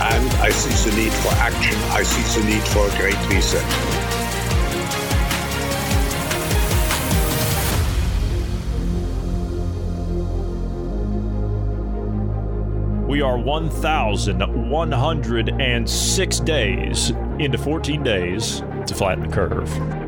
and I see the need for action. I see the need for a great reset. We are 1,106 days into 14 days to flatten the curve.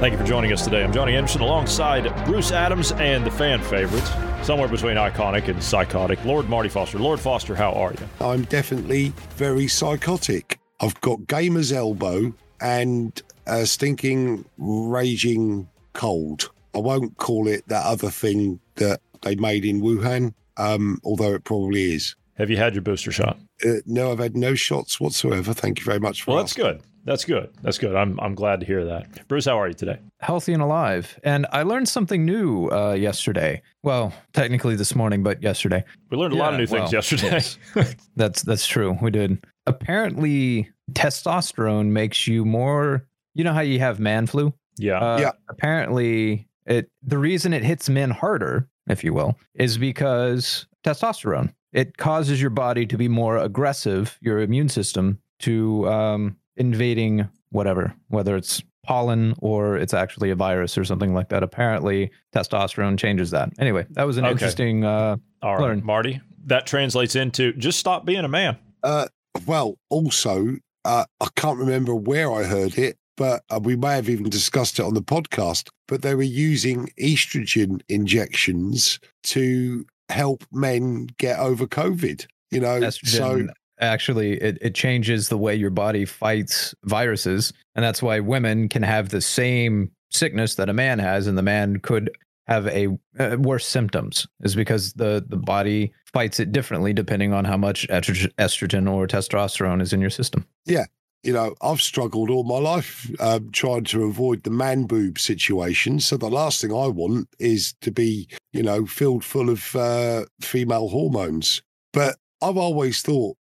Thank you for joining us today. I'm Johnny Anderson alongside Bruce Adams and the fan favorites, somewhere between iconic and psychotic, Lord Marty Foster. Lord Foster, how are you? I'm definitely very psychotic. I've got gamer's elbow and a stinking, raging cold. I won't call it that other thing that they made in Wuhan, um, although it probably is. Have you had your booster shot? Uh, no, I've had no shots whatsoever. Thank you very much for Well, that's asking. good. That's good. That's good. I'm, I'm glad to hear that. Bruce, how are you today? healthy and alive. And I learned something new uh, yesterday. Well, technically this morning, but yesterday. We learned a lot of Yeah, new things well, yesterday. yes. That's that's true. We did. Apparently, testosterone makes you more. You know how you have man flu? yeah. Uh, Yeah. Apparently, it the reason it hits men harder, if you will, is because testosterone. It causes your body to be more aggressive, your immune system to um, invading whatever, whether it's pollen or it's actually a virus or something like that. Apparently, testosterone changes that. Anyway, that was an Okay. interesting. Uh, All right, learn. Marty. That translates into just stop being a man. Uh, well, also, uh, I can't remember where I heard it, but uh, we may have even discussed it on the podcast. But they were using estrogen injections to help men get over COVID. You know, so estrogen actually it, it changes the way your body fights viruses and that's why women can have the same sickness that a man has and the man could have a uh, worse symptoms is because the the body fights it differently depending on how much estrogen or testosterone is in your system yeah you know, I've struggled all my life um, trying to avoid the man boob situation. So the last thing I want is to be, you know, filled full of uh, female hormones. But I've always thought,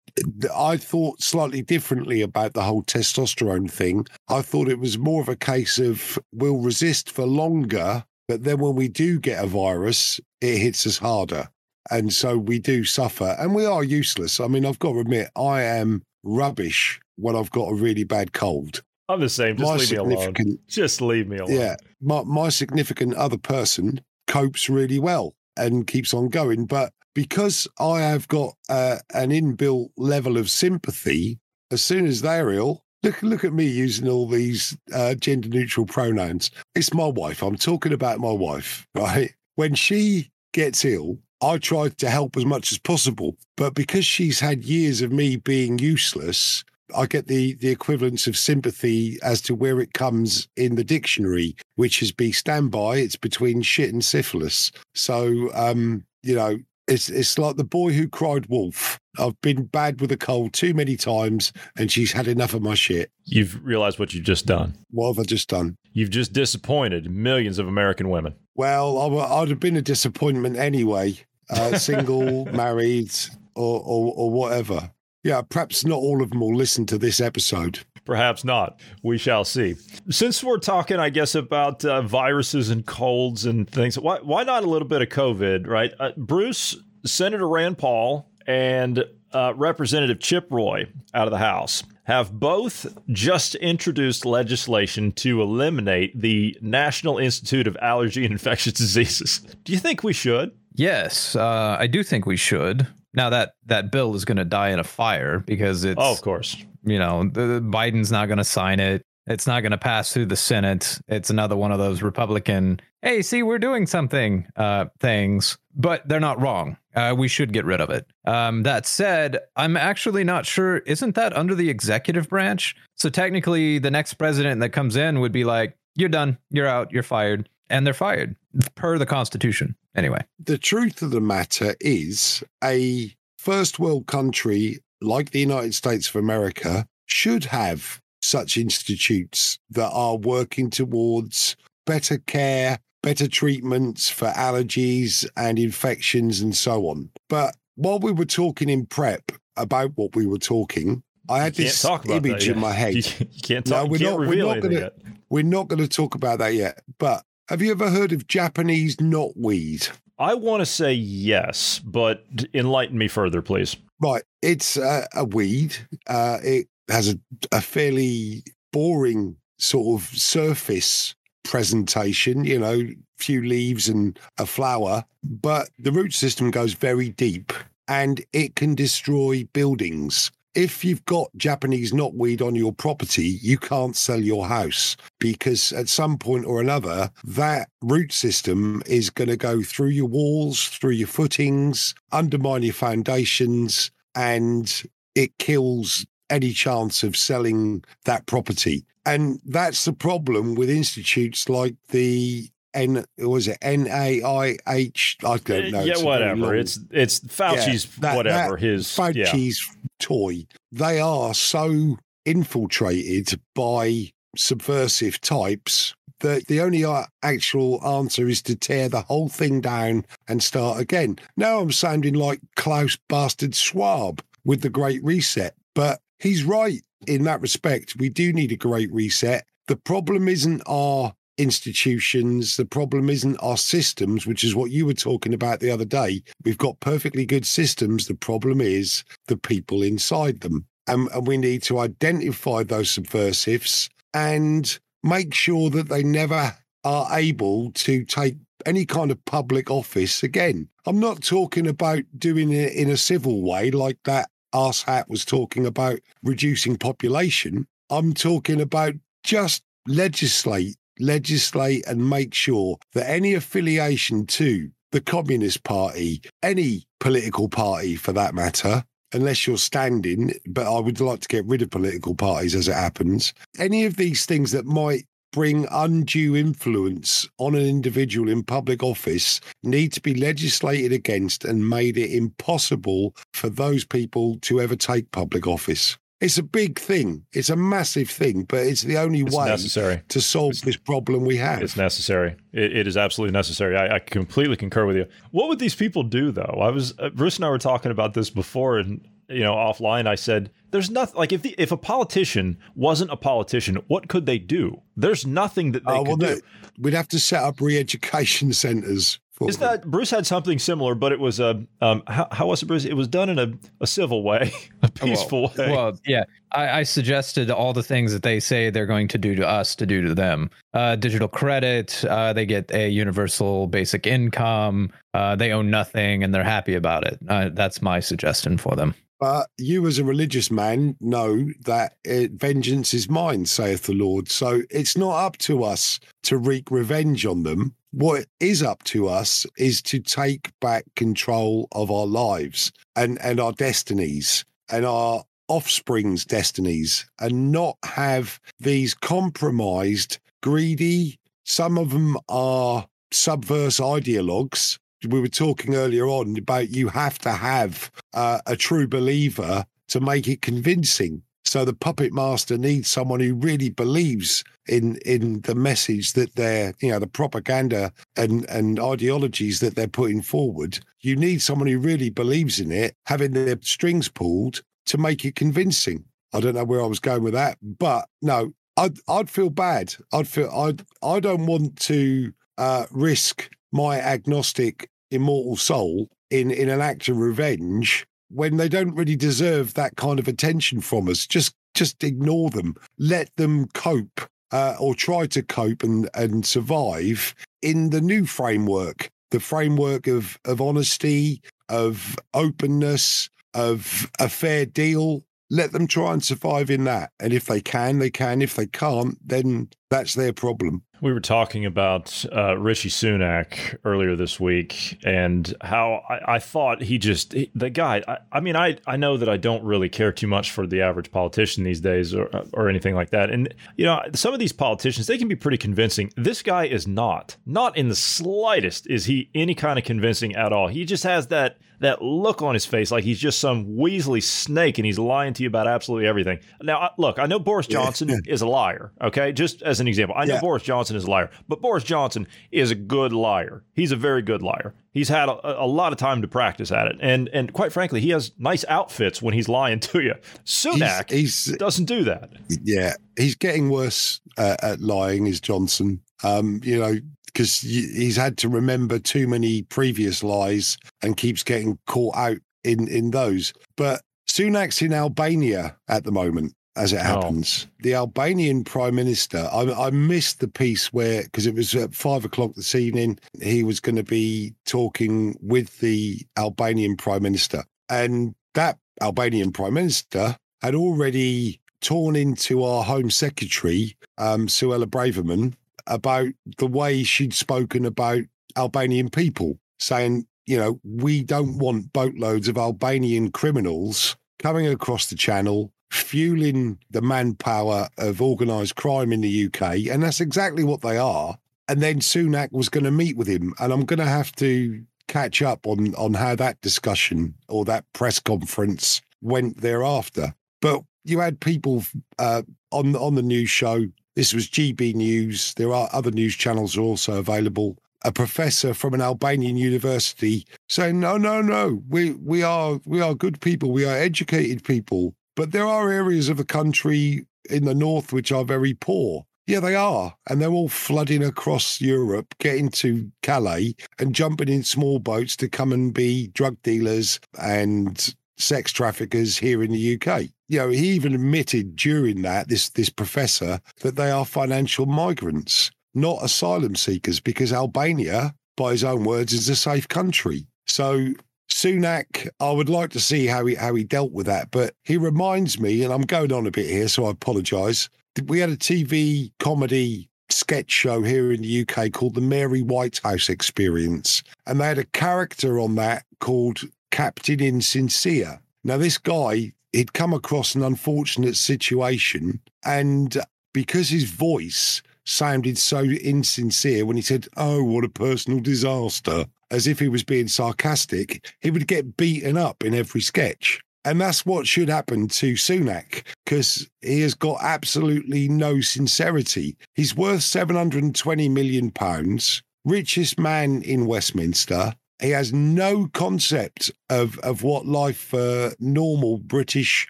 I thought slightly differently about the whole testosterone thing. I thought it was more of a case of we'll resist for longer, but then when we do get a virus, it hits us harder. And so we do suffer and we are useless. I mean, I've got to admit, I am rubbish when I've got a really bad cold. I'm the same. Just My leave me alone. Just leave me alone. Yeah, my, my significant other person copes really well and keeps on going. But because I have got uh, an inbuilt level of sympathy, as soon as they're ill, look look at me using all these uh, gender neutral pronouns. It's my wife. I'm talking about my wife, right? When she gets ill, I try to help as much as possible. But because she's had years of me being useless, I get the the equivalence of sympathy as to where it comes in the dictionary, which is be standby. It's between shit and syphilis. So um, you know, it's it's like the boy who cried wolf. I've been bad with a cold too many times, and she's had enough of my shit. You've realized what you've just done. What have I just done? You've just disappointed millions of American women. Well, I, w- I'd have been a disappointment anyway. Uh, single, married, or, or or whatever. Yeah, perhaps not all of them will listen to this episode. Perhaps not. We shall see. Since we're talking, I guess, about uh, viruses and colds and things, why, why not a little bit of COVID, right? Uh, Bruce, Senator Rand Paul, and uh, Representative Chip Roy out of the House have both just introduced legislation to eliminate the National Institute of Allergy and Infectious Diseases. Do you think we should? yes uh, i do think we should now that that bill is going to die in a fire because it's Oh, of course. You know, Biden's not going to sign it. It's not going to pass through the Senate. It's another one of those Republican, hey, see, we're doing something uh, things, but they're not wrong. Uh, we should get rid of it. Um, that said, I'm actually not sure. Isn't that under the executive branch? So technically, the next president that comes in would be like, you're done, you're out, you're fired. And they're fired per the Constitution. Anyway, the truth of the matter is a first world country like the United States of America should have such institutes that are working towards better care, better treatments for allergies and infections and so on. But while we were talking in prep about what we were talking, I had this image in my head. You, you can't talk. No, we're not, we're not gonna. We're not going to talk about that yet. But have you ever heard of Japanese knotweed? I want to say yes, but enlighten me further, please. Right. It's uh, a weed. Uh, it has a, a fairly boring sort of surface presentation, you know, few leaves and a flower, but the root system goes very deep and it can destroy buildings if you've got Japanese knotweed on your property, you can't sell your house because at some point or another, that root system is going to go through your walls, through your footings, undermine your foundations, and it kills any chance of selling that property. And that's the problem with institutes like the N was it N A I H? I don't know. Yeah, it's whatever. It's it's Fauci's yeah, that, whatever that his Fauci's yeah. Toy. They are so infiltrated by subversive types that the only actual answer is to tear the whole thing down and start again. Now I'm sounding like Klaus bastard Schwab with the Great Reset, but he's right in that respect. We do need a great reset. The problem isn't our institutions. The problem isn't our systems, which is what you were talking about the other day. We've got perfectly good systems. The problem is the people inside them. And, and we need to identify those subversives and make sure that they never are able to take any kind of public office again. I'm not talking about doing it in a civil way like that arse hat was talking about reducing population. I'm talking about just legislate legislate and make sure that any affiliation to the Communist Party, any political party for that matter, unless you're standing, but I would like to get rid of political parties as it happens, any of these things that might bring undue influence on an individual in public office need to be legislated against and made it impossible for those people to ever take public office. It's a big thing. It's a massive thing, but it's the only it's way necessary. to solve it's, this problem we have. It's necessary. it, it is absolutely necessary. I, I, completely concur with you. What would these people do, though? I was uh, Bruce and I were talking about this before, and you know, offline. I said, "There's nothing like if the, if a politician wasn't a politician, what could they do? There's nothing that they uh, could well, do. We'd have to set up re-education centers is that Bruce had something similar, but it was a um, how, how, was it, Bruce? It was done in a, a civil way, a peaceful well, way. Well, yeah, I, I, suggested all the things that they say they're going to do to us to do to them. Uh, digital credit, uh, they get a universal basic income, uh, they own nothing, and they're happy about it. Uh, that's my suggestion for them. But you, as a religious man, know that it, vengeance is mine, saith the Lord. So it's not up to us to wreak revenge on them. What is up to us is to take back control of our lives and, and our destinies and our offspring's destinies and not have these compromised, greedy, some of them are subverse ideologues we were talking earlier on about you have to have uh, a true believer to make it convincing. So the puppet master needs someone who really believes in in the message that they're, you know, the propaganda and and ideologies that they're putting forward. You need someone who really believes in it, having their strings pulled to make it convincing. I don't know where I was going with that, but no, I'd I'd feel bad. I'd feel I'd I don't want to uh, risk my agnostic immortal soul in in an act of revenge when they don't really deserve that kind of attention from us. Just just ignore them. Let them cope uh, or try to cope and and survive in the new framework, the framework of of honesty, of openness, of a fair deal, let them try and survive in that. And if they can, they can. If they can't, then that's their problem. We were talking about uh, Rishi Sunak earlier this week and how I, I thought he just, he, the guy, I, I, mean, I, I know that I don't really care too much for the average politician these days or, or anything like that. And, you know, some of these politicians, they can be pretty convincing. This guy is not, not in the slightest is he any kind of convincing at all. He just has that that look on his face like he's just some weaselly snake and he's lying to you about absolutely everything. Now, look, I know Boris Johnson is a liar, okay? Just as an example, I know yeah. Boris Johnson is a liar, but Boris Johnson is a good liar. He's a very good liar. He's had a, a, lot of time to practice at it, and and quite frankly, he has nice outfits when he's lying to you. Sunak he's, he's, doesn't do that. Yeah, he's getting worse uh, at lying. Is Johnson? Um, you know, because he's had to remember too many previous lies and keeps getting caught out in in those. But Sunak's in Albania at the moment, as it oh. happens. Oh. The Albanian Prime Minister, I, I missed the piece where, because it was at five o'clock this evening, he was going to be talking with the Albanian Prime Minister. And that Albanian Prime Minister had already torn into our Home Secretary, um, Suella Braverman, about the way she'd spoken about Albanian people, saying, you know, we don't want boatloads of Albanian criminals coming across the channel, fueling the manpower of organised crime in the UK. And that's exactly what they are. And then Sunak was going to meet with him. And I'm going to have to catch up on, on how that discussion or that press conference went thereafter. But you had people uh, on on the news show this was GB News. There are other news channels also available. A professor from an Albanian university saying, "No, no, no. We we are we are good people. We are educated people. But there are areas of the country in the north which are very poor. Yeah, they are. And they're all flooding across Europe, getting to Calais and jumping in small boats to come and be drug dealers and sex traffickers here in the UK. You know, he even admitted during that, this this professor, that they are financial migrants, not asylum seekers, because Albania, by his own words, is a safe country. So Sunak, I would like to see how he how he dealt with that. But he reminds me, and I'm going on a bit here, so I apologise. We had a TV comedy sketch show here in the UK called the Mary Whitehouse Experience. And they had a character on that called Captain Insincere. Now, this guy, he'd come across an unfortunate situation, and because his voice sounded so insincere when he said, Oh, what a personal disaster, as if he was being sarcastic, he would get beaten up in every sketch. And that's what should happen to Sunak because he has got absolutely no sincerity. He's worth 720 million pounds, richest man in Westminster, he has no concept of, of what life for normal British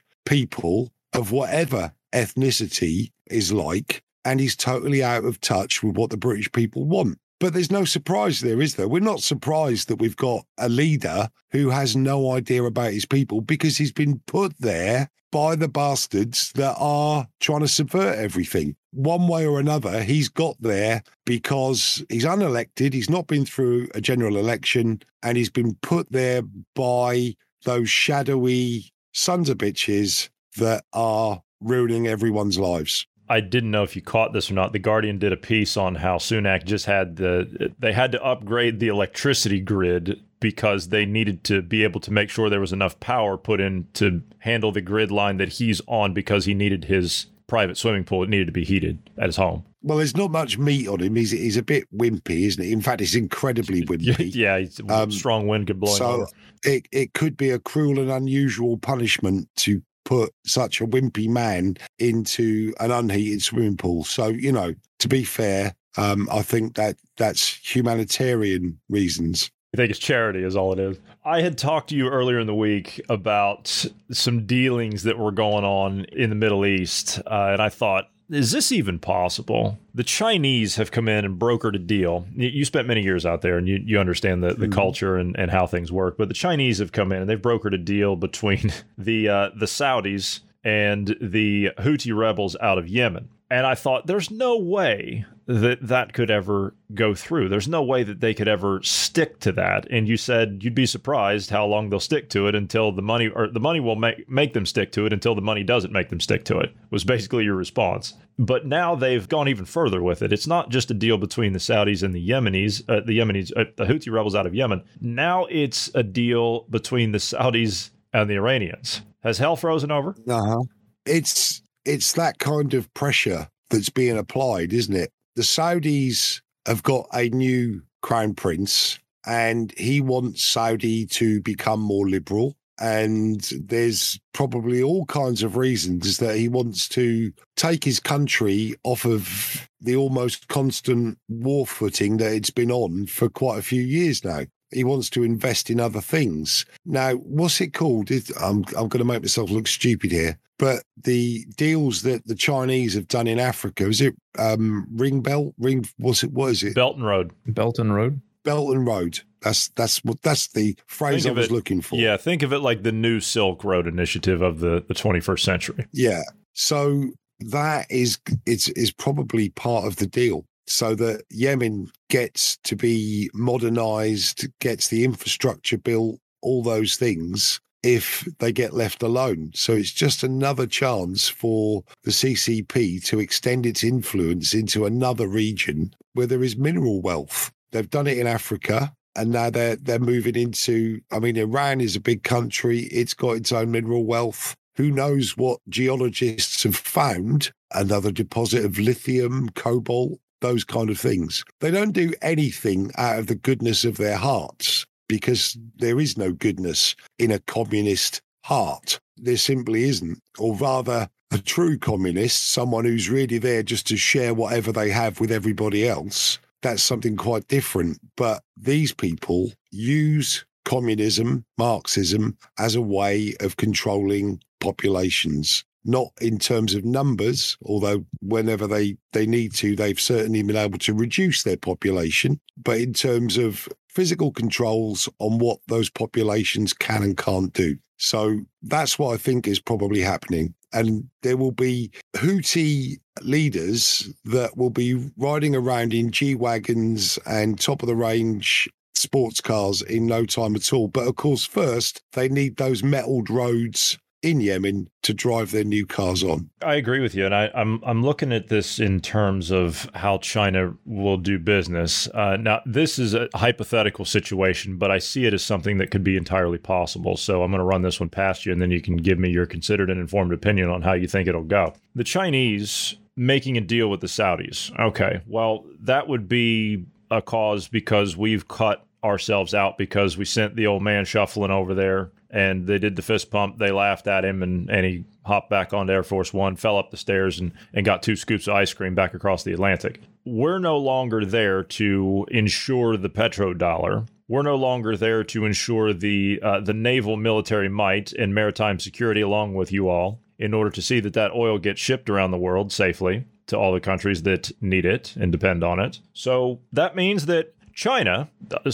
people of whatever ethnicity is like. And he's totally out of touch with what the British people want. But there's no surprise there, is there? We're not surprised that we've got a leader who has no idea about his people because he's been put there by the bastards that are trying to subvert everything. One way or another, he's got there because he's unelected, he's not been through a general election, and he's been put there by those shadowy sons of bitches that are ruining everyone's lives. I didn't know if you caught this or not. The Guardian did a piece on how Sunak just had the they had to upgrade the electricity grid because they needed to be able to make sure there was enough power put in to handle the grid line that he's on because he needed his private swimming pool. It needed to be heated at his home. Well, there's not much meat on him. He's he's a bit wimpy, isn't he? In fact, he's incredibly wimpy. yeah, um, strong wind could blow so him. It it could be a cruel and unusual punishment to put such a wimpy man into an unheated swimming pool. So, you know, to be fair, um, I think that that's humanitarian reasons. I think it's charity, is all it is. I had talked to you earlier in the week about some dealings that were going on in the Middle East, uh, and I thought is this even possible? The Chinese have come in and brokered a deal. You spent many years out there and you, you understand the, the mm-hmm. culture and, and how things work, but the Chinese have come in and they've brokered a deal between the uh, the Saudis and the Houthi rebels out of Yemen. And I thought, there's no way that that could ever go through. There's no way that they could ever stick to that. And you said you'd be surprised how long they'll stick to it until the money, or the money will make, make them stick to it until the money doesn't make them stick to it, was basically your response. But now they've gone even further with it. It's not just a deal between the Saudis and the Yemenis, uh, the Yemenis, uh, the Houthi rebels out of Yemen. Now it's a deal between the Saudis and the Iranians. Has hell frozen over? Uh-huh. It's it's that kind of pressure that's being applied, isn't it? The Saudis have got a new crown prince and he wants Saudi to become more liberal. And there's probably all kinds of reasons that he wants to take his country off of the almost constant war footing that it's been on for quite a few years now. He wants to invest in other things. Now, what's it called? I'm, I'm going to make myself look stupid here, but the deals that the Chinese have done in Africa, is it um, Ring Belt? Ring, what's it? What is it? Belt and Road. Belt and Road. Belt and Road. That's that's what that's the phrase Think I was it- looking for. Yeah, think of it like the new Silk Road initiative of the, the 21st century. Yeah. So that is it's is probably part of the deal. So that Yemen gets to be modernized, gets the infrastructure built, all those things if they get left alone. So it's just another chance for the CCP to extend its influence into another region where there is mineral wealth. They've done it in Africa and now they're they're moving into I mean Iran is a big country, it's got its own mineral wealth. Who knows what geologists have found? Another deposit of lithium, cobalt, those kind of things. They don't do anything out of the goodness of their hearts because there is no goodness in a communist heart. There simply isn't. Or rather, a true communist, someone who's really there just to share whatever they have with everybody else, that's something quite different. But these people use communism, Marxism, as a way of controlling populations. Not in terms of numbers, although whenever they, they need to, they've certainly been able to reduce their population, but in terms of physical controls on what those populations can and can't do. So that's what I think is probably happening. And there will be Houthi leaders that will be riding around in G Wagons and top of the range sports cars in no time at all. But of course, first, they need those metalled roads in Yemen to drive their new cars on. I agree with you, and I, I'm I'm looking at this in terms of how China will do business. Uh, now, this is a hypothetical situation, but I see it as something that could be entirely possible. So I'm going to run this one past you, and then you can give me your considered and informed opinion on how you think it'll go. The Chinese making a deal with the Saudis. Okay, well, that would be a cause because we've cut ourselves out because we sent the old man shuffling over there and they did the fist pump. They laughed at him and, and he hopped back onto Air Force One, fell up the stairs, and, and got two scoops of ice cream back across the Atlantic. We're no longer there to ensure the petrodollar. We're no longer there to ensure the uh, the naval military might and maritime security along with you all in order to see that that oil gets shipped around the world safely to all the countries that need it and depend on it. So that means that China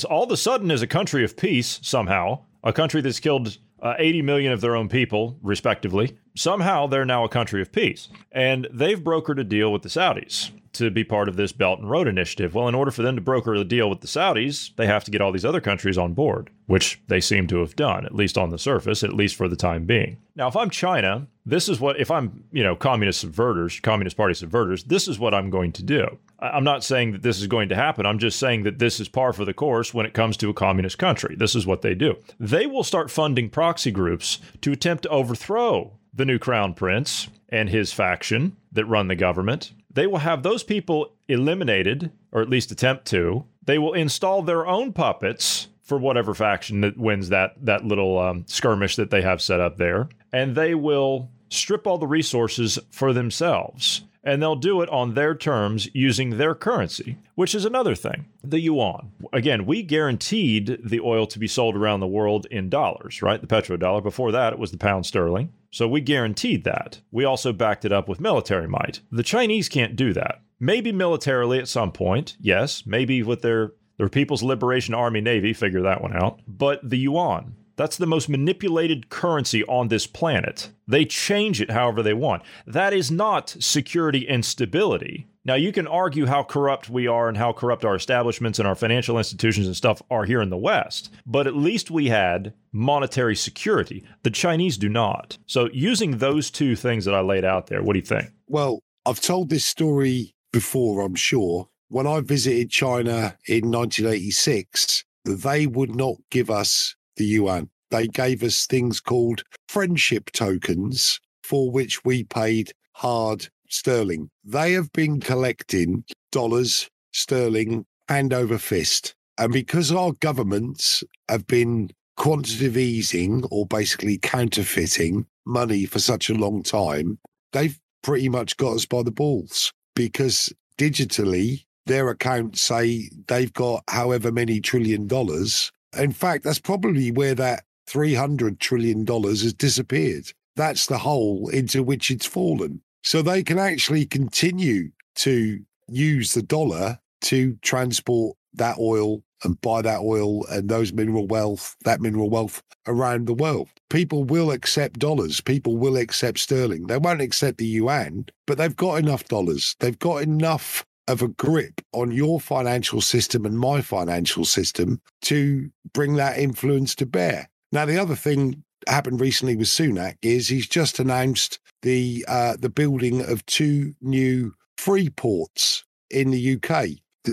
all of a sudden is a country of peace somehow, a country that's killed uh, 80 million of their own people, respectively. Somehow they're now a country of peace. And they've brokered a deal with the Saudis to be part of this Belt and Road Initiative. Well, in order for them to broker the deal with the Saudis, they have to get all these other countries on board, which they seem to have done, at least on the surface, at least for the time being. Now, if I'm China, this is what, if I'm, you know, communist subverters, Communist Party subverters, this is what I'm going to do. I'm not saying that this is going to happen. I'm just saying that this is par for the course when it comes to a communist country. This is what they do. They will start funding proxy groups to attempt to overthrow the new crown prince and his faction that run the government. They will have those people eliminated, or at least attempt to. They will install their own puppets for whatever faction that wins that that little um, skirmish that they have set up there, and they will strip all the resources for themselves. And they'll do it on their terms using their currency, which is another thing the yuan. Again, we guaranteed the oil to be sold around the world in dollars, right? The petrodollar. Before that, it was the pound sterling. So we guaranteed that. We also backed it up with military might. The Chinese can't do that. Maybe militarily at some point, yes. Maybe with their their People's Liberation Army Navy, figure that one out. But the yuan, That's the most manipulated currency on this planet. They change it however they want. That is not security and stability. Now, you can argue how corrupt we are and how corrupt our establishments and our financial institutions and stuff are here in the West, but at least we had monetary security. The Chinese do not. So, using those two things that I laid out there, what do you think? Well, I've told this story before, I'm sure. When I visited China in 1986, they would not give us the yuan. They gave us things called friendship tokens for which we paid hard sterling. They have been collecting dollars, sterling, hand over fist. And because our governments have been quantitative easing or basically counterfeiting money for such a long time, they've pretty much got us by the balls because digitally, their accounts say they've got however many trillion dollars. In fact, that's probably where that $300 trillion has disappeared. That's the hole into which it's fallen. So they can actually continue to use the dollar to transport that oil and buy that oil and those mineral wealth, that mineral wealth around the world. People will accept dollars. People will accept sterling. They won't accept the yuan, but they've got enough dollars. They've got enough of a grip on your financial system and my financial system to bring that influence to bear. Now, the other thing happened recently with Sunak is he's just announced the uh, the building of two new free ports in the UK.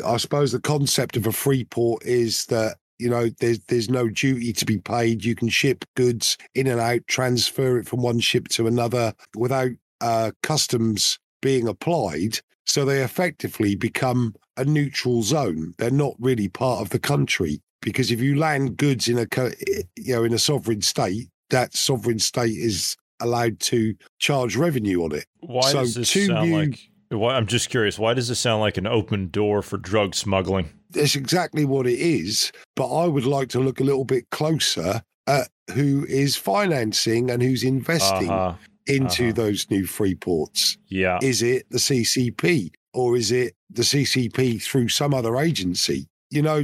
I suppose the concept of a free port is that you know there's there's no duty to be paid. You can ship goods in and out, transfer it from one ship to another without uh, customs being applied. So they effectively become a neutral zone. They're not really part of the country because if you land goods in a you know in a sovereign state, that sovereign state is allowed to charge revenue on it. Why so does this sound new, like? Why, I'm just curious. Why does this sound like an open door for drug smuggling? That's exactly what it is. But I would like to look a little bit closer at who is financing and who's investing uh-huh. Into uh-huh. those new free ports. Yeah. Is it the CCP or is it the CCP through some other agency? You know,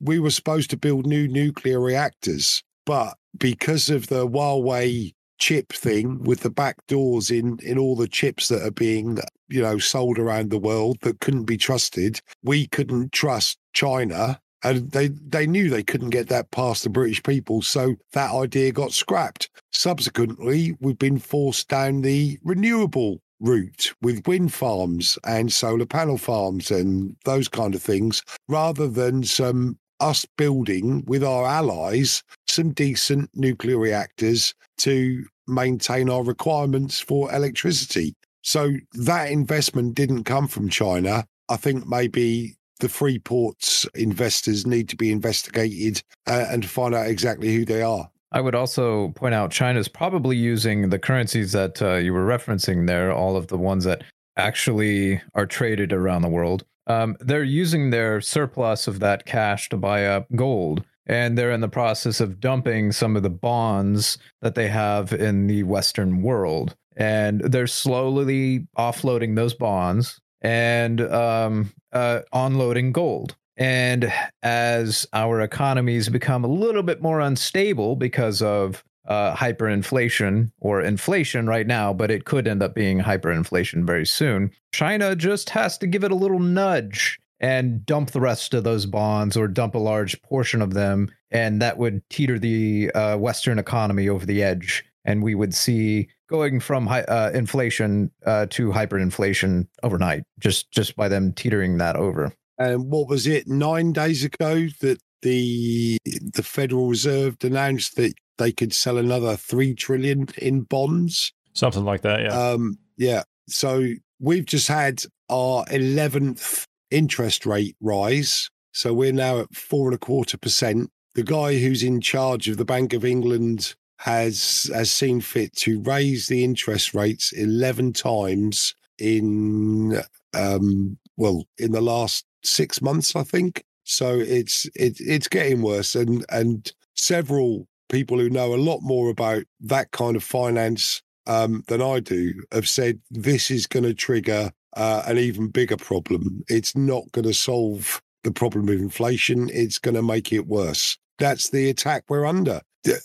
we were supposed to build new nuclear reactors, but because of the Huawei chip thing with the back doors in in all the chips that are being you know sold around the world that couldn't be trusted we couldn't trust china and they they knew they couldn't get that past the british people so that idea got scrapped subsequently we've been forced down the renewable route with wind farms and solar panel farms and those kind of things rather than some us building with our allies some decent nuclear reactors to maintain our requirements for electricity. So that investment didn't come from China. I think maybe the Freeport's investors need to be investigated uh, and find out exactly who they are. I would also point out China's probably using the currencies that uh, you were referencing there, all of the ones that actually are traded around the world. Um, they're using their surplus of that cash to buy up gold and they're in the process of dumping some of the bonds that they have in the Western world. And they're slowly offloading those bonds and um, uh, onloading gold. And as our economies become a little bit more unstable because of uh, hyperinflation or inflation right now, but it could end up being hyperinflation very soon, China just has to give it a little nudge and dump the rest of those bonds or dump a large portion of them. And that would teeter the uh, Western economy over the edge. And we would see going from hi- uh, inflation uh, to hyperinflation overnight, just just by them teetering that over. And what was it nine days ago that the the Federal Reserve announced that they could sell another three trillion in bonds, something like that. Yeah. Um, yeah. So we've just had our eleventh interest rate rise. So we're now at four and a quarter percent. The guy who's in charge of the Bank of England has has seen fit to raise the interest rates eleven times in um, well in the last six months, I think. So it's it, it's getting worse, and and several people who know a lot more about that kind of finance um, than I do have said this is going to trigger uh, an even bigger problem. It's not going to solve the problem of inflation, it's going to make it worse. That's the attack we're under.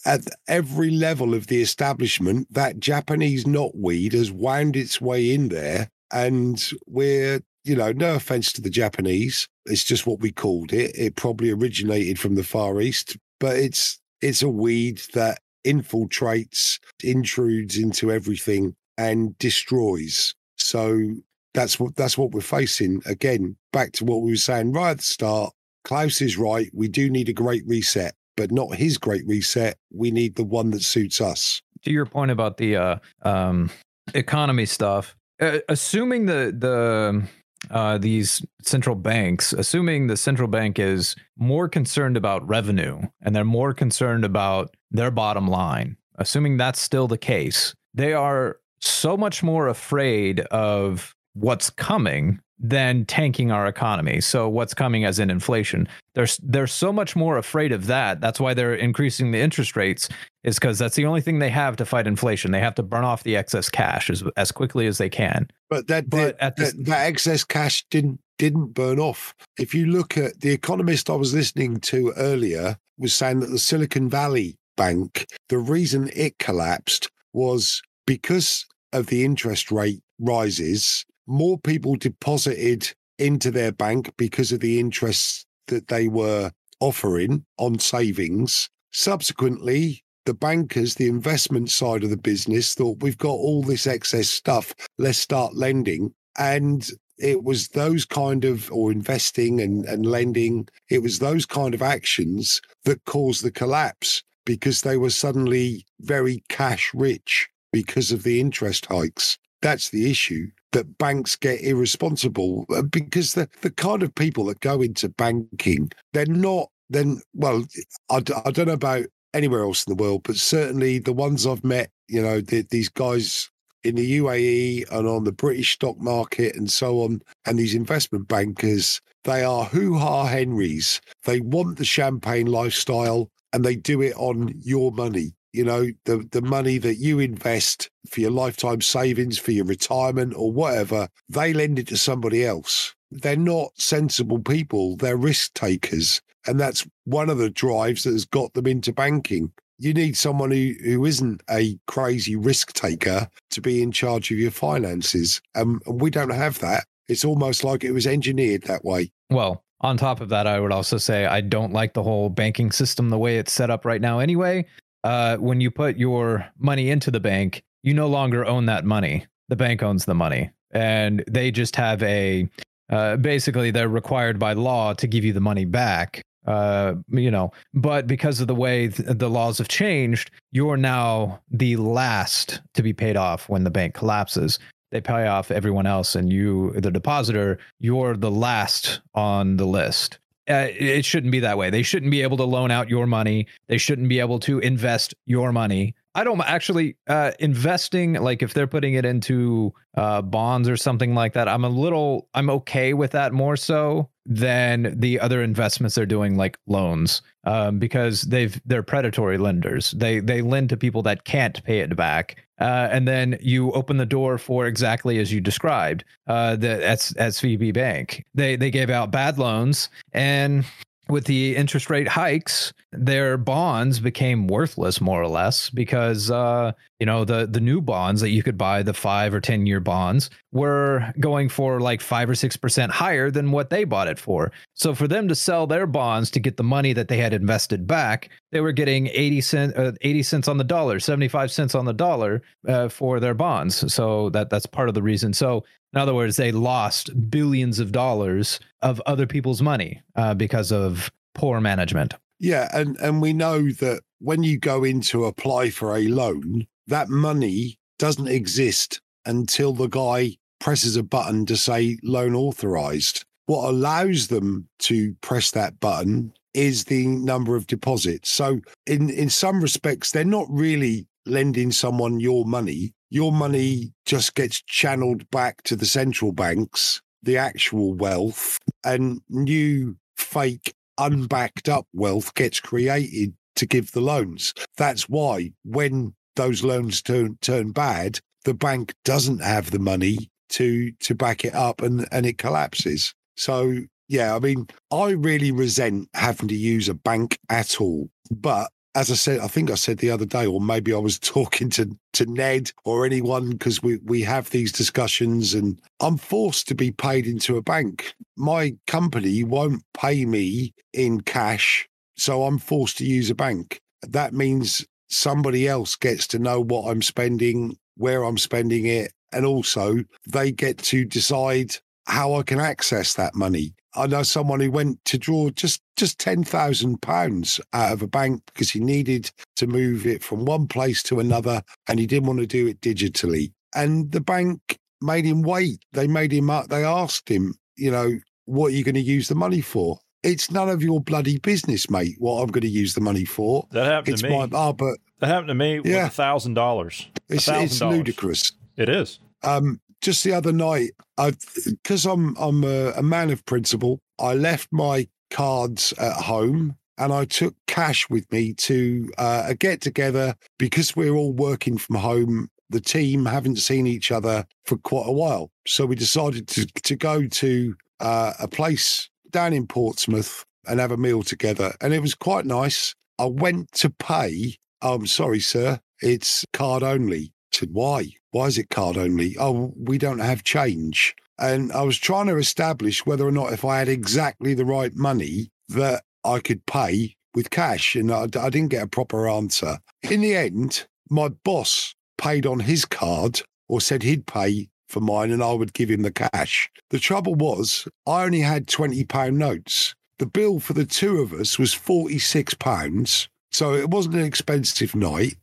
At every level of the establishment, that Japanese knotweed has wound its way in there. And we're, you know, no offense to the Japanese, it's just what we called it. It probably originated from the Far East, but it's it's a weed that infiltrates, intrudes into everything and destroys. So that's what that's what we're facing. Again, back to what we were saying right at the start. Klaus is right. We do need a great reset, but not his great reset. We need the one that suits us. To your point about the uh, um, economy stuff, uh, assuming the the uh, these central banks, assuming the central bank is more concerned about revenue and they're more concerned about their bottom line, assuming that's still the case, they are so much more afraid of what's coming than tanking our economy. So what's coming as in inflation. They're they're so much more afraid of that. That's why they're increasing the interest rates is because that's the only thing they have to fight inflation. They have to burn off the excess cash as as quickly as they can. But that but that, this, that, that excess cash didn't didn't burn off. If you look at the economist I was listening to earlier was saying that the Silicon Valley Bank, the reason it collapsed was because of the interest rate rises more people deposited into their bank because of the interest that they were offering on savings. Subsequently, the bankers, the investment side of the business, thought we've got all this excess stuff, let's start lending. And it was those kind of, or investing and, and lending, it was those kind of actions that caused the collapse because they were suddenly very cash rich because of the interest hikes. That's the issue that banks get irresponsible uh, because the, the kind of people that go into banking, they're not, then, well, I, I don't know about anywhere else in the world, but certainly the ones I've met, you know, the, these guys in the UAE and on the British stock market and so on, and these investment bankers, they are hoo ha Henrys. They want the champagne lifestyle and they do it on your money you know the the money that you invest for your lifetime savings for your retirement or whatever they lend it to somebody else. They're not sensible people. They're risk takers. And that's one of the drives that has got them into banking. You need someone who, who isn't a crazy risk taker to be in charge of your finances. Um, and we don't have that. It's almost like it was engineered that way. Well on top of that, I would also say I don't like the whole banking system the way it's set up right now anyway uh, when you put your money into the bank, you no longer own that money. The bank owns the money, and they just have a uh, basically they're required by law to give you the money back. Uh, you know, but because of the way th- the laws have changed, you're now the last to be paid off when the bank collapses. They pay off everyone else, and you, the depositor, you're the last on the list uh, it shouldn't be that way. They shouldn't be able to loan out your money. They shouldn't be able to invest your money. I don't actually uh, investing like if they're putting it into uh, bonds or something like that. I'm a little I'm okay with that more so than the other investments they're doing like loans um, because they've they're predatory lenders. They they lend to people that can't pay it back uh, and then you open the door for exactly as you described uh, the S- SVB Bank. They they gave out bad loans, and with the interest rate hikes, their bonds became worthless more or less because uh, you know the the new bonds that you could buy, the five or ten year bonds, were going for like five or six percent higher than what they bought it for. So for them to sell their bonds to get the money that they had invested back, they were getting 80 cent, uh, 80 cents on the dollar, 75 cents on the dollar uh, for their bonds. So that that's part of the reason. So in other words, they lost billions of dollars of other people's money uh, because of poor management. Yeah, and and we know that when you go in to apply for a loan, that money doesn't exist until the guy presses a button to say loan authorized. What allows them to press that button is the number of deposits. So in in some respects, they're not really lending someone your money your money just gets channeled back to the central banks, the actual wealth, and new fake unbacked up wealth gets created to give the loans. That's why when those loans turn turn bad, the bank doesn't have the money to to back it up and and it collapses. So yeah, I mean, I really resent having to use a bank at all. But as I said, I think I said the other day, or maybe I was talking to, to Ned or anyone because we, we have these discussions and I'm forced to be paid into a bank. My company won't pay me in cash, so I'm forced to use a bank. That means somebody else gets to know what I'm spending, where I'm spending it, and also they get to decide how I can access that money. I know someone who went to draw just just ten thousand pounds out of a bank because he needed to move it from one place to another, and he didn't want to do it digitally. And the bank made him wait. They made him up. They asked him, you know, what are you going to use the money for? It's none of your bloody business, mate. What I'm going to use the money for. That happened it's to me. My, oh, but that happened to me Yeah. with a thousand dollars. it's, it's ludicrous. It is. Um, just the other night, because I'm I'm a, a man of principle. I left my cards at home and I took cash with me to uh, a get together because we're all working from home. The team haven't seen each other for quite a while, so we decided to to go to uh, a place down in Portsmouth and have a meal together, and it was quite nice. I went to pay. "Oh, I'm sorry, sir, it's card only. I said, why? Why is it card only? Oh, we don't have change. And I was trying to establish whether or not if I had exactly the right money that I could pay with cash. And I, I didn't get a proper answer. In the end, my boss paid on his card or said he'd pay for mine and I would give him the cash. The trouble was, I only had £20 notes. The bill for the two of us was £46. So it wasn't an expensive night.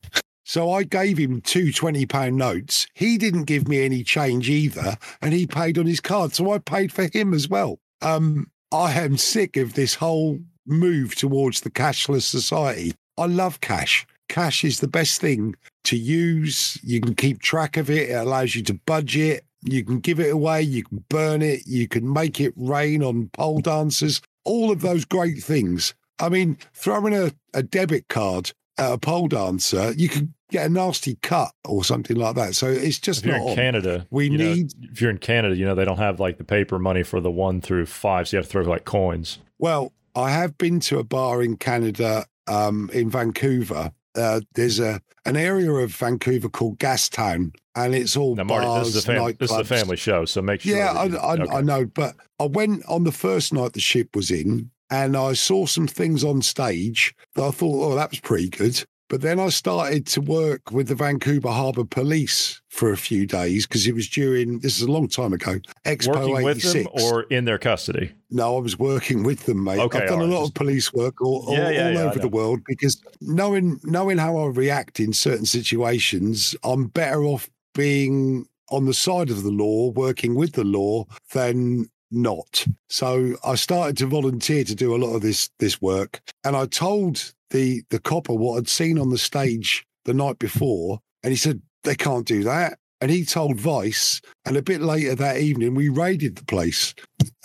So I gave him two 20 pound notes. He didn't give me any change either, and he paid on his card. So I paid for him as well. Um, I am sick of this whole move towards the cashless society. I love cash. Cash is the best thing to use. You can keep track of it. It allows you to budget. You can give it away. You can burn it. You can make it rain on pole dancers. All of those great things. I mean, throwing a, a debit card at a pole dancer, you can get a nasty cut or something like that. So it's just If you're not in on. Canada, We you know, need if you're in Canada, you know they don't have like the paper money for the one through five, so you have to throw like coins. Well, I have been to a bar in Canada, um, in Vancouver. Uh, there's a an area of Vancouver called Gastown, and it's all Now, Marty, bars, this is a fam- this is a family show, so make sure. Yeah, I, you- I, okay. I know, but I went on the first night the ship was in, and I saw some things on stage that I thought, oh, that was pretty good. But then I started to work with the Vancouver Harbour Police for a few days because it was during this is a long time ago. Expo Working with 86. them or in their custody. No, I was working with them, mate. Okay, I've done a right, lot of police work all, all, Yeah, yeah, all yeah, over the world because knowing knowing how I react in certain situations, I'm better off being on the side of the law, working with the law, than not. So I started to volunteer to do a lot of this this work, and I told the the copper what I'd seen on the stage the night before, and he said they can't do that. And he told Vice, and a bit later that evening, we raided the place.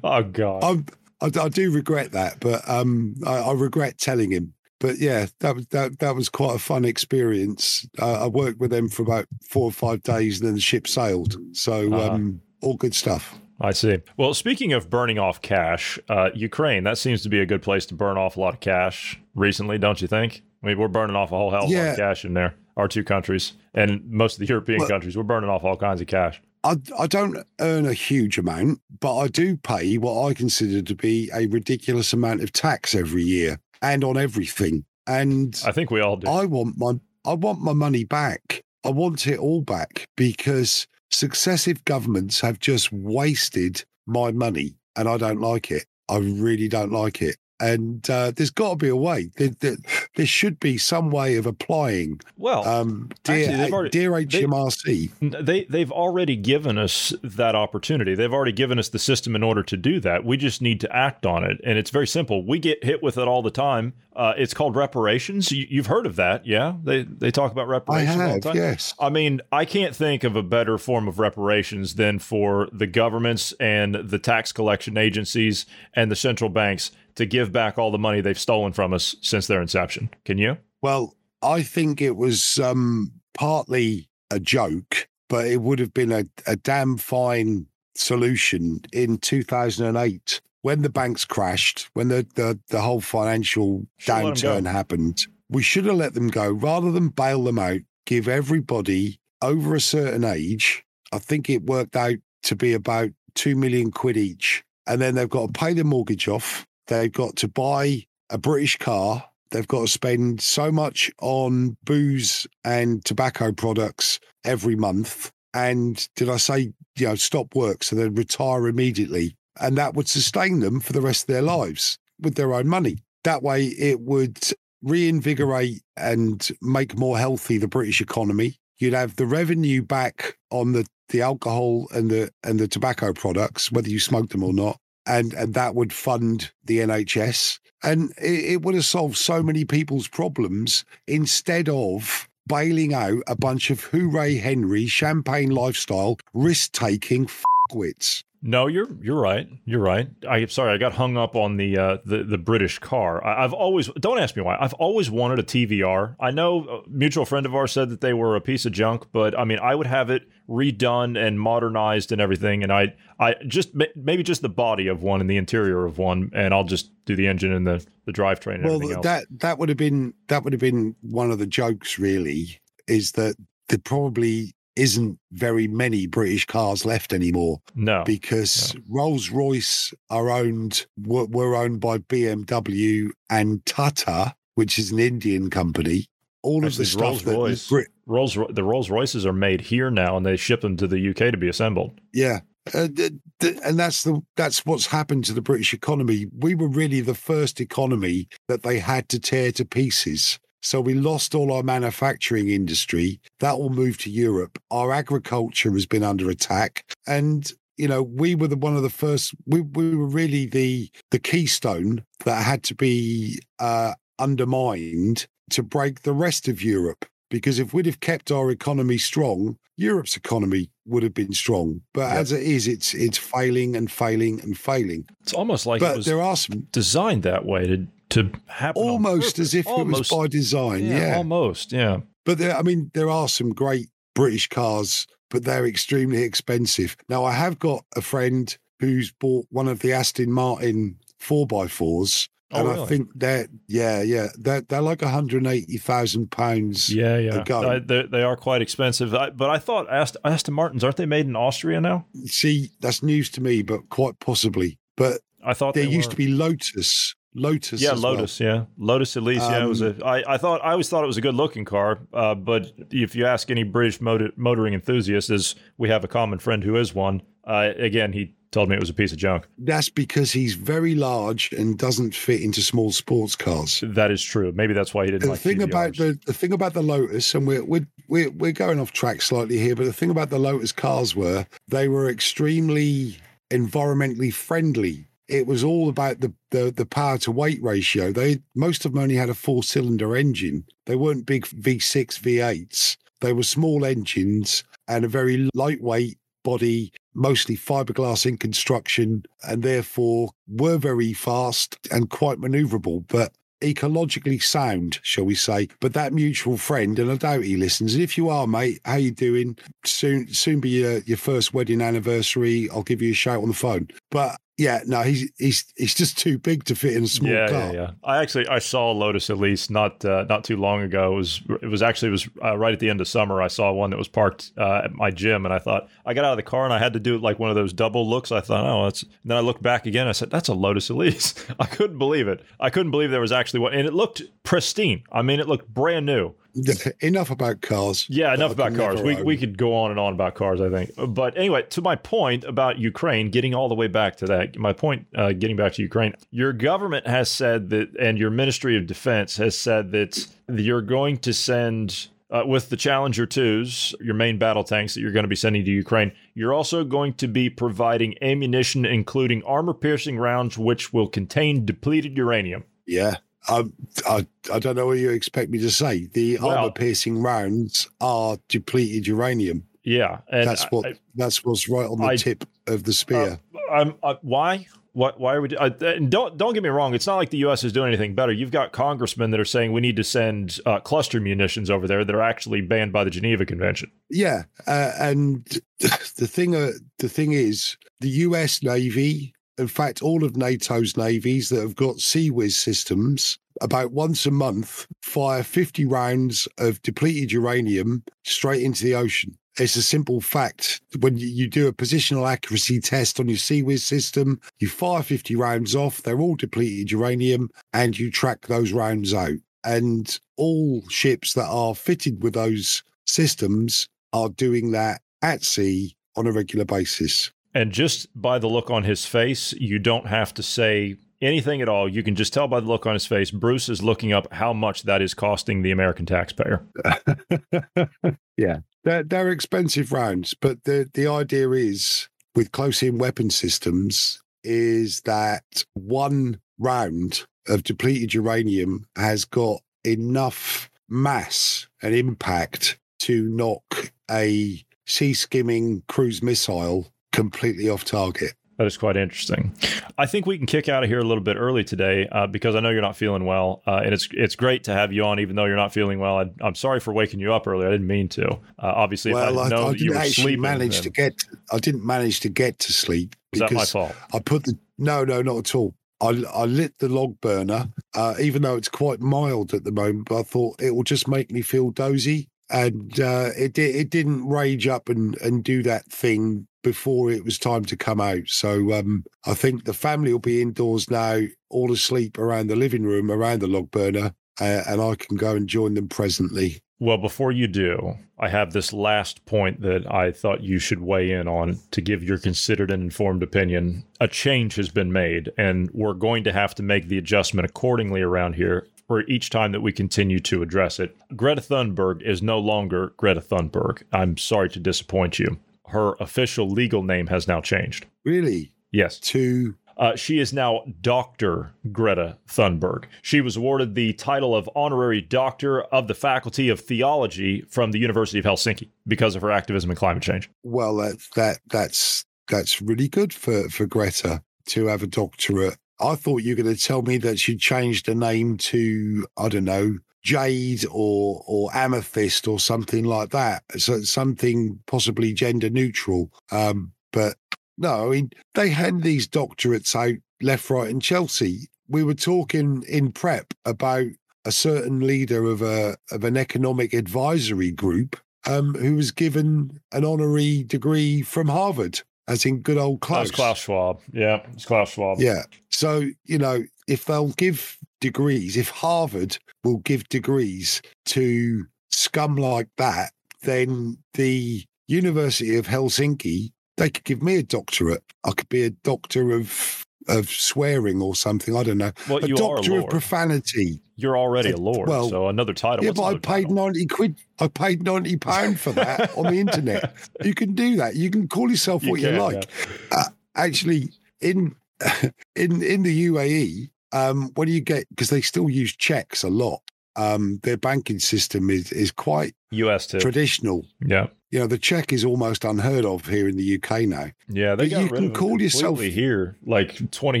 Oh God. I'm, I, I do regret that, but um, I, I regret telling him. But yeah, that was that that was quite a fun experience. Uh, I worked with them for about four or five days, and then the ship sailed. So Uh-huh. um, all good stuff. I see. Well, speaking of burning off cash, uh, Ukraine, that seems to be a good place to burn off a lot of cash recently, don't you think? I mean, we're burning off a whole hell of a lot Yeah. of cash in there, our two countries, and most of the European Well- countries, we're burning off all kinds of cash. I, I don't earn a huge amount, but I do pay what I consider to be a ridiculous amount of tax every year and on everything. And I think we all do. I want my I want my money back. I want it all back because successive governments have just wasted my money and I don't like it. I really don't like it. And uh, there's got to be a way. There, there, there should be some way of applying. well, Um, actually, dear, they've already- dear they- HMRC, They they've already given us that opportunity. They've already given us the system in order to do that. We just need to act on it, and it's very simple. We get hit with it all the time. Uh, it's called reparations. You, you've heard of that, yeah? They they talk about I reparations all the have, time. yes. I mean, I can't think of a better form of reparations than for the governments and the tax collection agencies and the central banks to give back all the money they've stolen from us since their inception. Can you? Well, I think it was um, partly a joke, but it would have been a, a damn fine solution in 2008 when the banks crashed, when the the, the whole financial Should've let 'em go. downturn happened, we should have let them go rather than bail them out. Give everybody over a certain age. I think it worked out to be about two million quid each, and then they've got to pay their mortgage off. They've got to buy a British car. They've got to spend so much on booze and tobacco products every month. And did I say, you know, stop work so they'd retire immediately? And that would sustain them for the rest of their lives with their own money. That way, it would reinvigorate and make more healthy the British economy. You'd have the revenue back on the, the alcohol and the and the tobacco products, whether you smoked them or not, and and that would fund the NHS, and it, it would have solved so many people's problems instead of bailing out a bunch of hooray Henry champagne lifestyle risk taking fuckwits. No, you're you're right. You're right. I sorry, I got hung up on the uh, the the British car. I, I've always don't ask me why. I've always wanted a TVR. I know a mutual friend of ours said that they were a piece of junk, but I mean, I would have it redone and modernized and everything. And I I just maybe just the body of one and the interior of one, and I'll just do the engine and the the drivetrain and Well, everything else. that that would have been that would have been one of the jokes. Really, is that there probably isn't very many British cars left anymore no, because Rolls Royce are owned were, were owned by BMW and Tata, which is an Indian company. All of the stuff Rolls Royce, Brit- Rolls Ro- the Rolls Royces are made here now, and they ship them to the UK to be assembled. Yeah. Uh, th- th- and that's the that's what's happened to the British economy. We were really the first economy that they had to tear to pieces. So we lost all our manufacturing industry. That all moved to Europe. Our agriculture has been under attack, and you know we were the one of the first. We we were really the the keystone that had to be uh, undermined to break the rest of Europe. Because if we'd have kept our economy strong, Europe's economy would have been strong. But as it is, it's it's failing and failing and failing. It's almost like it but was there are some designed that way to to happen. almost as if Almost. it was by design. Yeah. almost. Yeah. But there, I mean, there are some great British cars, but they're extremely expensive. Now, I have got a friend who's bought one of the Aston Martin four x fours. Oh, And I think they're yeah, yeah. They're they're like hundred and eighty thousand pounds. Yeah, yeah. I, they, they are quite expensive. I, but I thought Ast- Aston Martins aren't they made in Austria now? See, that's news to me, but quite possibly. But I thought there used were. to be Lotus. Lotus. Yeah, as well. Lotus. Yeah, Lotus Elise. yeah, it was a. Um, I, I thought I always thought it was a good looking car. Uh, but if you ask any British motor, motoring enthusiast, as we have a common friend who is one, uh, again he told me it was a piece of junk. That's because he's very large and doesn't fit into small sports cars. That is true. Maybe that's why he didn't the like thing about the, the thing about the Lotus, and we're, we're we're we're going off track slightly here, but the thing about the Lotus cars were they were extremely environmentally friendly. It was all about the the, the power to weight ratio. They most of them only had a four cylinder engine. They weren't big V6 V8s. They were small engines and a very lightweight body, mostly fiberglass in construction, and therefore were very fast and quite maneuverable. But ecologically sound, shall we say. But that mutual friend, and I doubt he listens. And if you are, mate, how you doing? Soon, soon be your, your first wedding anniversary. I'll give you a shout on the phone. But yeah, no, he's he's he's just too big to fit in a small yeah, car. yeah, yeah. I actually I saw a Lotus Elise not uh, not too long ago. It was it was actually it was uh, right at the end of summer. I saw one that was parked uh, at my gym, and I thought I got out of the car and I had to do like one of those double looks. I thought, oh, that's. And then I looked back again. I said, that's a Lotus Elise. I couldn't believe it. I couldn't believe there was actually one, and it looked pristine. I mean, it looked brand new. Enough about cars. Yeah, enough about cars. We, own. we could go on and on about cars, I think. But anyway, to my point about Ukraine, getting all the way back to that, my point, uh, getting back to Ukraine, your government has said that, and your Ministry of Defense has said that you're going to send. Uh, with the Challenger 2s, your main battle tanks that you're going to be sending to Ukraine, you're also going to be providing ammunition, including armor piercing rounds, which will contain depleted uranium. Yeah. Um, I, I don't know what you expect me to say. The Well- armor piercing rounds are depleted uranium. Yeah. That's what I- that's what's right on the I- tip of the spear. Um, uh, why? What? Why are we? do- Uh, and don't don't get me wrong. It's not like the U.S. is doing anything better. You've got congressmen that are saying we need to send uh, cluster munitions over there that are actually banned by the Geneva Convention. Yeah, uh, and the thing uh, the thing is, the U.S. Navy in fact, all of NATO's navies that have got CIWS systems, about once a month, fire 50 rounds of depleted uranium straight into the ocean. It's a simple fact. When you do a positional accuracy test on your CIWS system, you fire 50 rounds off, they're all depleted uranium, and you track those rounds out. And all ships that are fitted with those systems are doing that at sea on a regular basis. And just by the look on his face, you don't have to say anything at all. You can just tell by the look on his face. Bruce is looking up how much that is costing the American taxpayer. yeah, they're, they're expensive rounds, but the the idea is with close in weapon systems is that one round of depleted uranium has got enough mass and impact to knock a sea skimming cruise missile completely off target. That is quite interesting. I think we can kick out of here a little bit early today uh, because I know you're not feeling well, uh, and it's it's great to have you on, even though you're not feeling well. I, am sorry for waking you up early. I didn't mean to. Uh, obviously, well, I, know I, I didn't actually manage then- to get. I didn't manage to get to sleep. Is that my because fault? I put the no, no, not at all. I, I lit the log burner, uh, even though it's quite mild at the moment. But I thought it will just make me feel dozy, and uh, it it didn't rage up and and do that thing before it was time to come out. So um, I think the family will be indoors now, all asleep around the living room, around the log burner, uh, and I can go and join them presently. Well, before you do, I have this last point that I thought you should weigh in on to give your considered and informed opinion. A change has been made, and we're going to have to make the adjustment accordingly around here for each time that we continue to address it. Greta Thunberg is no longer Greta Thunberg. I'm sorry to disappoint you. Her official legal name has now changed. Really, Yes. to Uh, she is now Dr. Greta Thunberg. She was awarded the title of Honorary Doctor of the Faculty of Theology from the University of Helsinki because of her activism in climate change. well, that that that's that's really good for for Greta to have a doctorate. I thought you were going to tell me that she changed the name to I don't know Jade or or Amethyst or something like that. So something possibly gender neutral. Um, but no, I mean they hand these doctorates out left, right, and Chelsea. We were talking in prep about a certain leader of a of an economic advisory group um, who was given an honorary degree from Harvard, as in good old Klaus. was Klaus Schwab. Yeah, it's Klaus Schwab. Yeah. So, you know, if they'll give degrees, if Harvard will give degrees to scum like that, then the University of Helsinki, they could give me a doctorate. I could be a doctor of of swearing or something. I don't know. Well, a you are a doctor of profanity. You're already a lord, well, so another title. Yeah, What's but I paid title? 90 quid. I paid 90 pound for that on the internet. You can do that. You can call yourself what you, can, like. Uh, actually, in in in the UAE, um, when you get because they still use checks a lot. Um, their banking system is is quite US too. traditional. yeah. You know, the check is almost unheard of here in the UK now. Yeah, they But you can call yourself- here like 20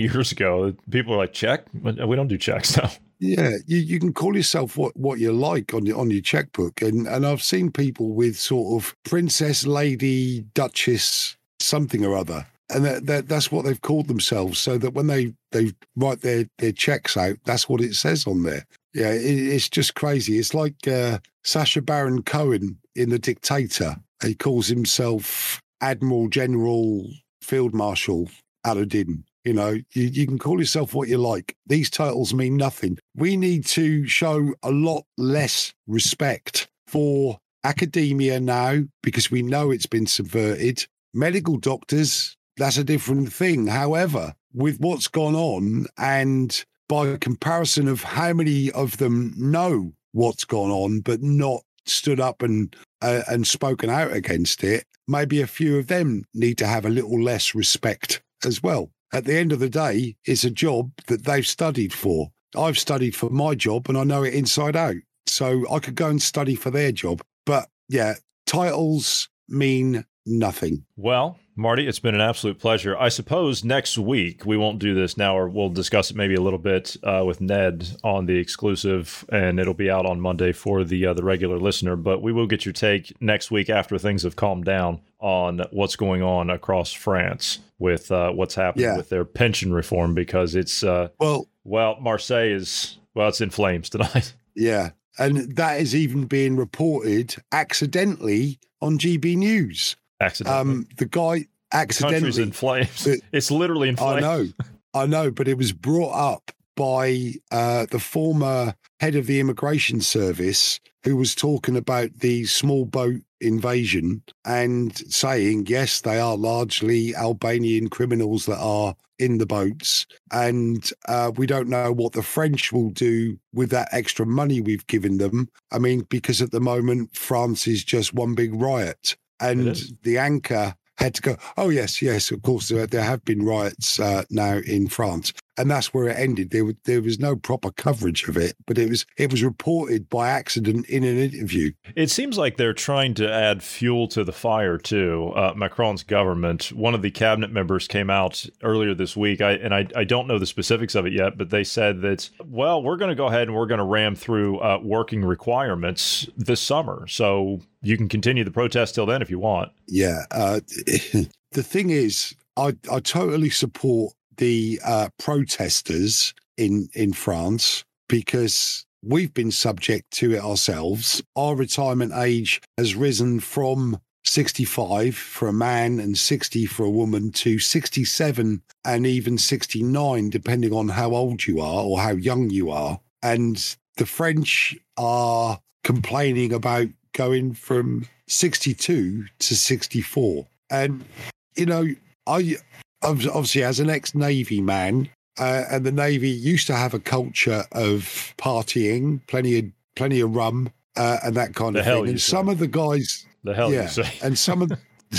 years ago. People are like, check? We don't do checks now. Yeah, you, you can call yourself what, what you like on your on your checkbook, and and I've seen people with sort of princess, lady, duchess, something or other, and that, that that's what they've called themselves, so that when they they write their their checks out, that's what it says on there. Yeah, it, it's just crazy. It's like uh, Sacha Baron Cohen in The Dictator. He calls himself Admiral General Field Marshal Aladdin. You know, you, you can call yourself what you like. These titles mean nothing. We need to show a lot less respect for academia now because we know it's been subverted. Medical doctors, that's a different thing. However, with what's gone on and by comparison of how many of them know what's gone on but not stood up and uh, and spoken out against it, maybe a few of them need to have a little less respect as well. At the end of the day, it's a job that they've studied for. I've studied for my job and I know it inside out. So I could go and study for their job. But yeah, titles mean nothing. Well, Marty, it's been an absolute pleasure. I suppose next week we won't do this now, or we'll discuss it maybe a little bit uh, with Ned on the exclusive, and it'll be out on Monday for the uh, the regular listener. But we will get your take next week after things have calmed down on what's going on across France with uh, what's happening Yeah. with their pension reform because it's uh, Well, well, Marseille is well, it's in flames tonight. yeah. And that is even being reported accidentally on GB News. Accidentally, Um, the guy the country's in flames. It- it's literally in flames. I know, I know, but it was brought up by uh, the former head of the immigration service who was talking about the small boat invasion and saying, yes, they are largely Albanian criminals that are in the boats. And uh, we don't know what the French will do with that extra money we've given them. I mean, because at the moment, France is just one big riot. And the anchor had to go, oh, yes, yes, of course, there, there have been riots uh, now in France. And that's where it ended. There, there was no proper coverage of it, but it was it was reported by accident in an interview. It seems like they're trying to add fuel to the fire too. Uh, Macron's government. One of the cabinet members came out earlier this week, I, and I, I don't know the specifics of it yet, but they said that well, we're going to go ahead and we're going to ram through uh, working requirements this summer, so you can continue the protest till then if you want. Yeah. Uh, the thing is, I, I totally support the uh, protesters in in France because we've been subject to it ourselves. Our retirement age has risen from 65 for a man and 60 for a woman to 67 and even 69, depending on how old you are or how young you are. And the French are complaining about going from 62 to 64. And, you know, I obviously, as an ex Navy man, uh, and the Navy used to have a culture of partying, plenty of plenty of rum, uh, and that kind The of thing. And say. some of the guys, The hell yeah, and some of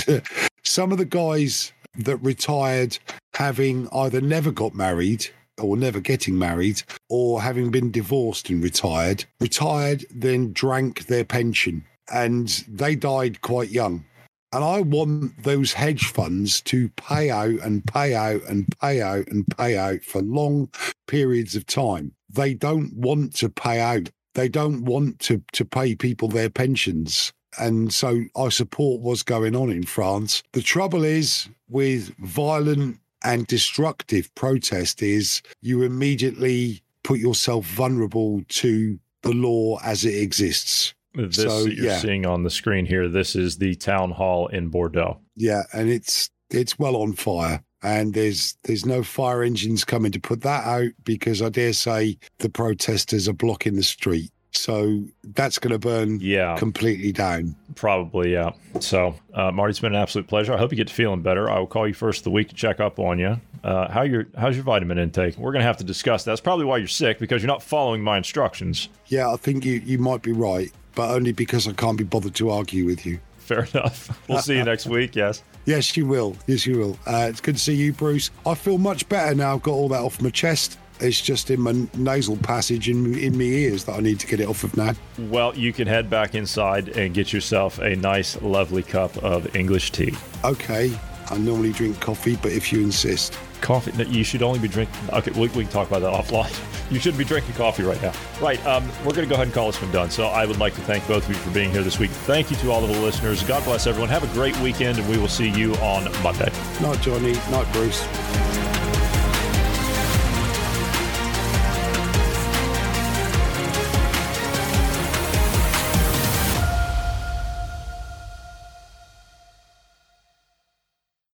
some of the guys that retired having either never got married or never getting married or having been divorced and retired retired then drank their pension and they died quite young and I want those hedge funds to pay out and pay out and pay out and pay out for long periods of time. They don't want to pay out. They don't want to, to pay people their pensions. And so I support what's going on in France. The trouble is with violent and destructive protest is you immediately put yourself vulnerable to the law as it exists. This So, that you're yeah. seeing on the screen here. This is the town hall in Bordeaux. Yeah, and it's it's well on fire. And there's there's no fire engines coming to put that out because I dare say the protesters are blocking the street. So that's going to burn Yeah. completely down. Probably, yeah. So, uh, Marty, it's been an absolute pleasure. I hope you get to feeling better. I will call you first of the week to check up on you. Uh, how your how's your vitamin intake? We're gonna have to discuss. that. That's probably why you're sick because you're not following my instructions. Yeah, I think you you might be right, but only because I can't be bothered to argue with you. Fair enough. We'll see you next week. Yes. Yes, you will. Yes, you will. Uh, it's good to see you, Bruce. I feel much better now. I've got all that off my chest. It's just in my nasal passage in in my ears that I need to get it off of now. Well, you can head back inside and get yourself a nice, lovely cup of English tea. Okay, I normally drink coffee, but if you insist. Coffee? no, You should only be drinking. Okay, we, we can talk about that offline. You shouldn't be drinking coffee right now. Right. Um, we're going to go ahead and call this one done. So I would like to thank both of you for being here this week. Thank you to all of the listeners. God bless everyone. Have a great weekend, and we will see you on Monday. Night, Johnny. Night, Bruce.